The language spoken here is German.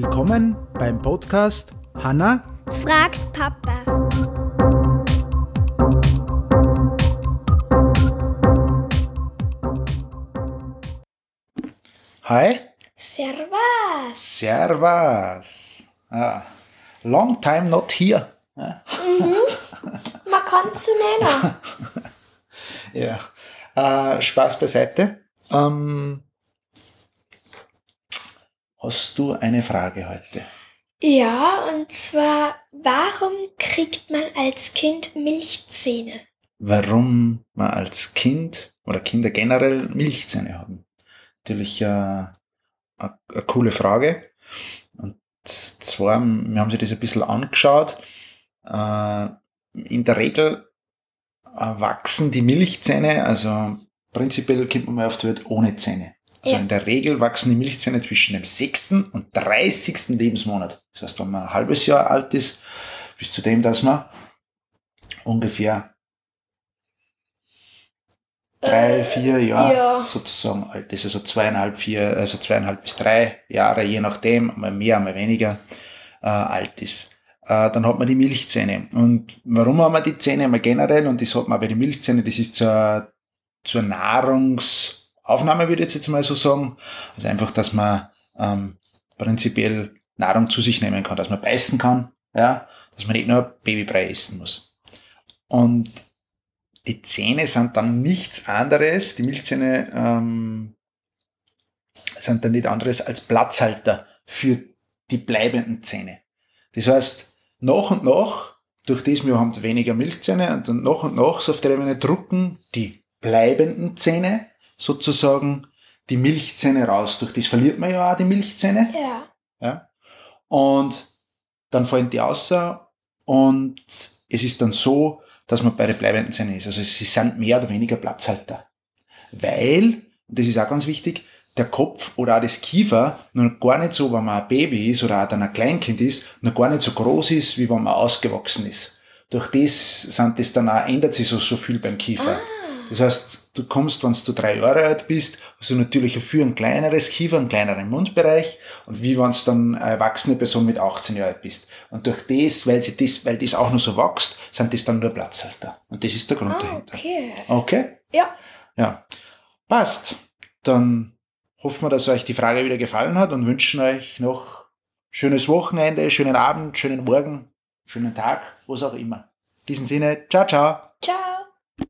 Willkommen beim Podcast Hanna fragt Papa. Hi. Servus. Servus. Ah, long time not here. Ja. Man kann zu nennen. Ja. Äh, Spaß beiseite. Ähm, hast du eine Frage heute? Ja, und zwar, warum kriegt man als Kind Milchzähne? Warum man als Kind oder Kinder generell Milchzähne haben? Natürlich äh, eine eine coole Frage. Und zwar, wir haben sich das ein bisschen angeschaut. Äh, in der Regel äh, wachsen die Milchzähne, also prinzipiell kommt man mal auf die Welt ohne Zähne. Also Ja. in der Regel wachsen die Milchzähne zwischen dem 6. und 30. Lebensmonat. Das heißt, wenn man ein halbes Jahr alt ist, bis zu dem, dass man ungefähr drei, vier Jahre ja. sozusagen alt ist. Also zweieinhalb, vier, also zweieinhalb bis drei Jahre, je nachdem, einmal mehr, einmal weniger äh, alt ist. Äh, dann hat man die Milchzähne. Und warum haben wir die Zähne einmal generell? Und das hat man bei den Milchzähnen, das ist zur, zur Nahrungsaufnahme, würde ich jetzt mal so sagen. Also einfach, dass man ähm, prinzipiell Nahrung zu sich nehmen kann, dass man beißen kann, ja, dass man nicht nur Babybrei essen muss. Und die Zähne sind dann nichts anderes, die Milchzähne ähm, sind dann nichts anderes als Platzhalter für die bleibenden Zähne. Das heißt, nach und nach, durch das wir haben weniger Milchzähne und dann nach und nach so auf der Ebene drucken die bleibenden Zähne sozusagen die Milchzähne raus. Durch das verliert man ja auch die Milchzähne. Ja. Ja? Und dann fallen die außer und es ist dann so, dass man bei den bleibenden Zähnen ist. Also sie sind mehr oder weniger Platzhalter. Weil, und das ist auch ganz wichtig, der Kopf oder auch das Kiefer noch gar nicht so, wenn man ein Baby ist oder auch dann ein Kleinkind ist, noch gar nicht so groß ist, wie wenn man ausgewachsen ist. Durch das sind das dann auch, ändert sich so, so viel beim Kiefer. Das heißt, du kommst, wenn du drei Jahre alt bist, also natürlich für ein kleineres Kiefer, einen kleineren Mundbereich und wie wenn du dann eine erwachsene Person mit 18 Jahren alt bist. Und durch das, weil sie das, weil das auch noch so wächst, sind das dann nur Platzhalter. Und das ist der Grund Ah, dahinter. okay. Okay? Ja. Ja. Passt. Dann hoffen wir, dass euch die Frage wieder gefallen hat und wünschen euch noch schönes Wochenende, schönen Abend, schönen Morgen, schönen Tag, was auch immer. In diesem Sinne, ciao, ciao. Ciao.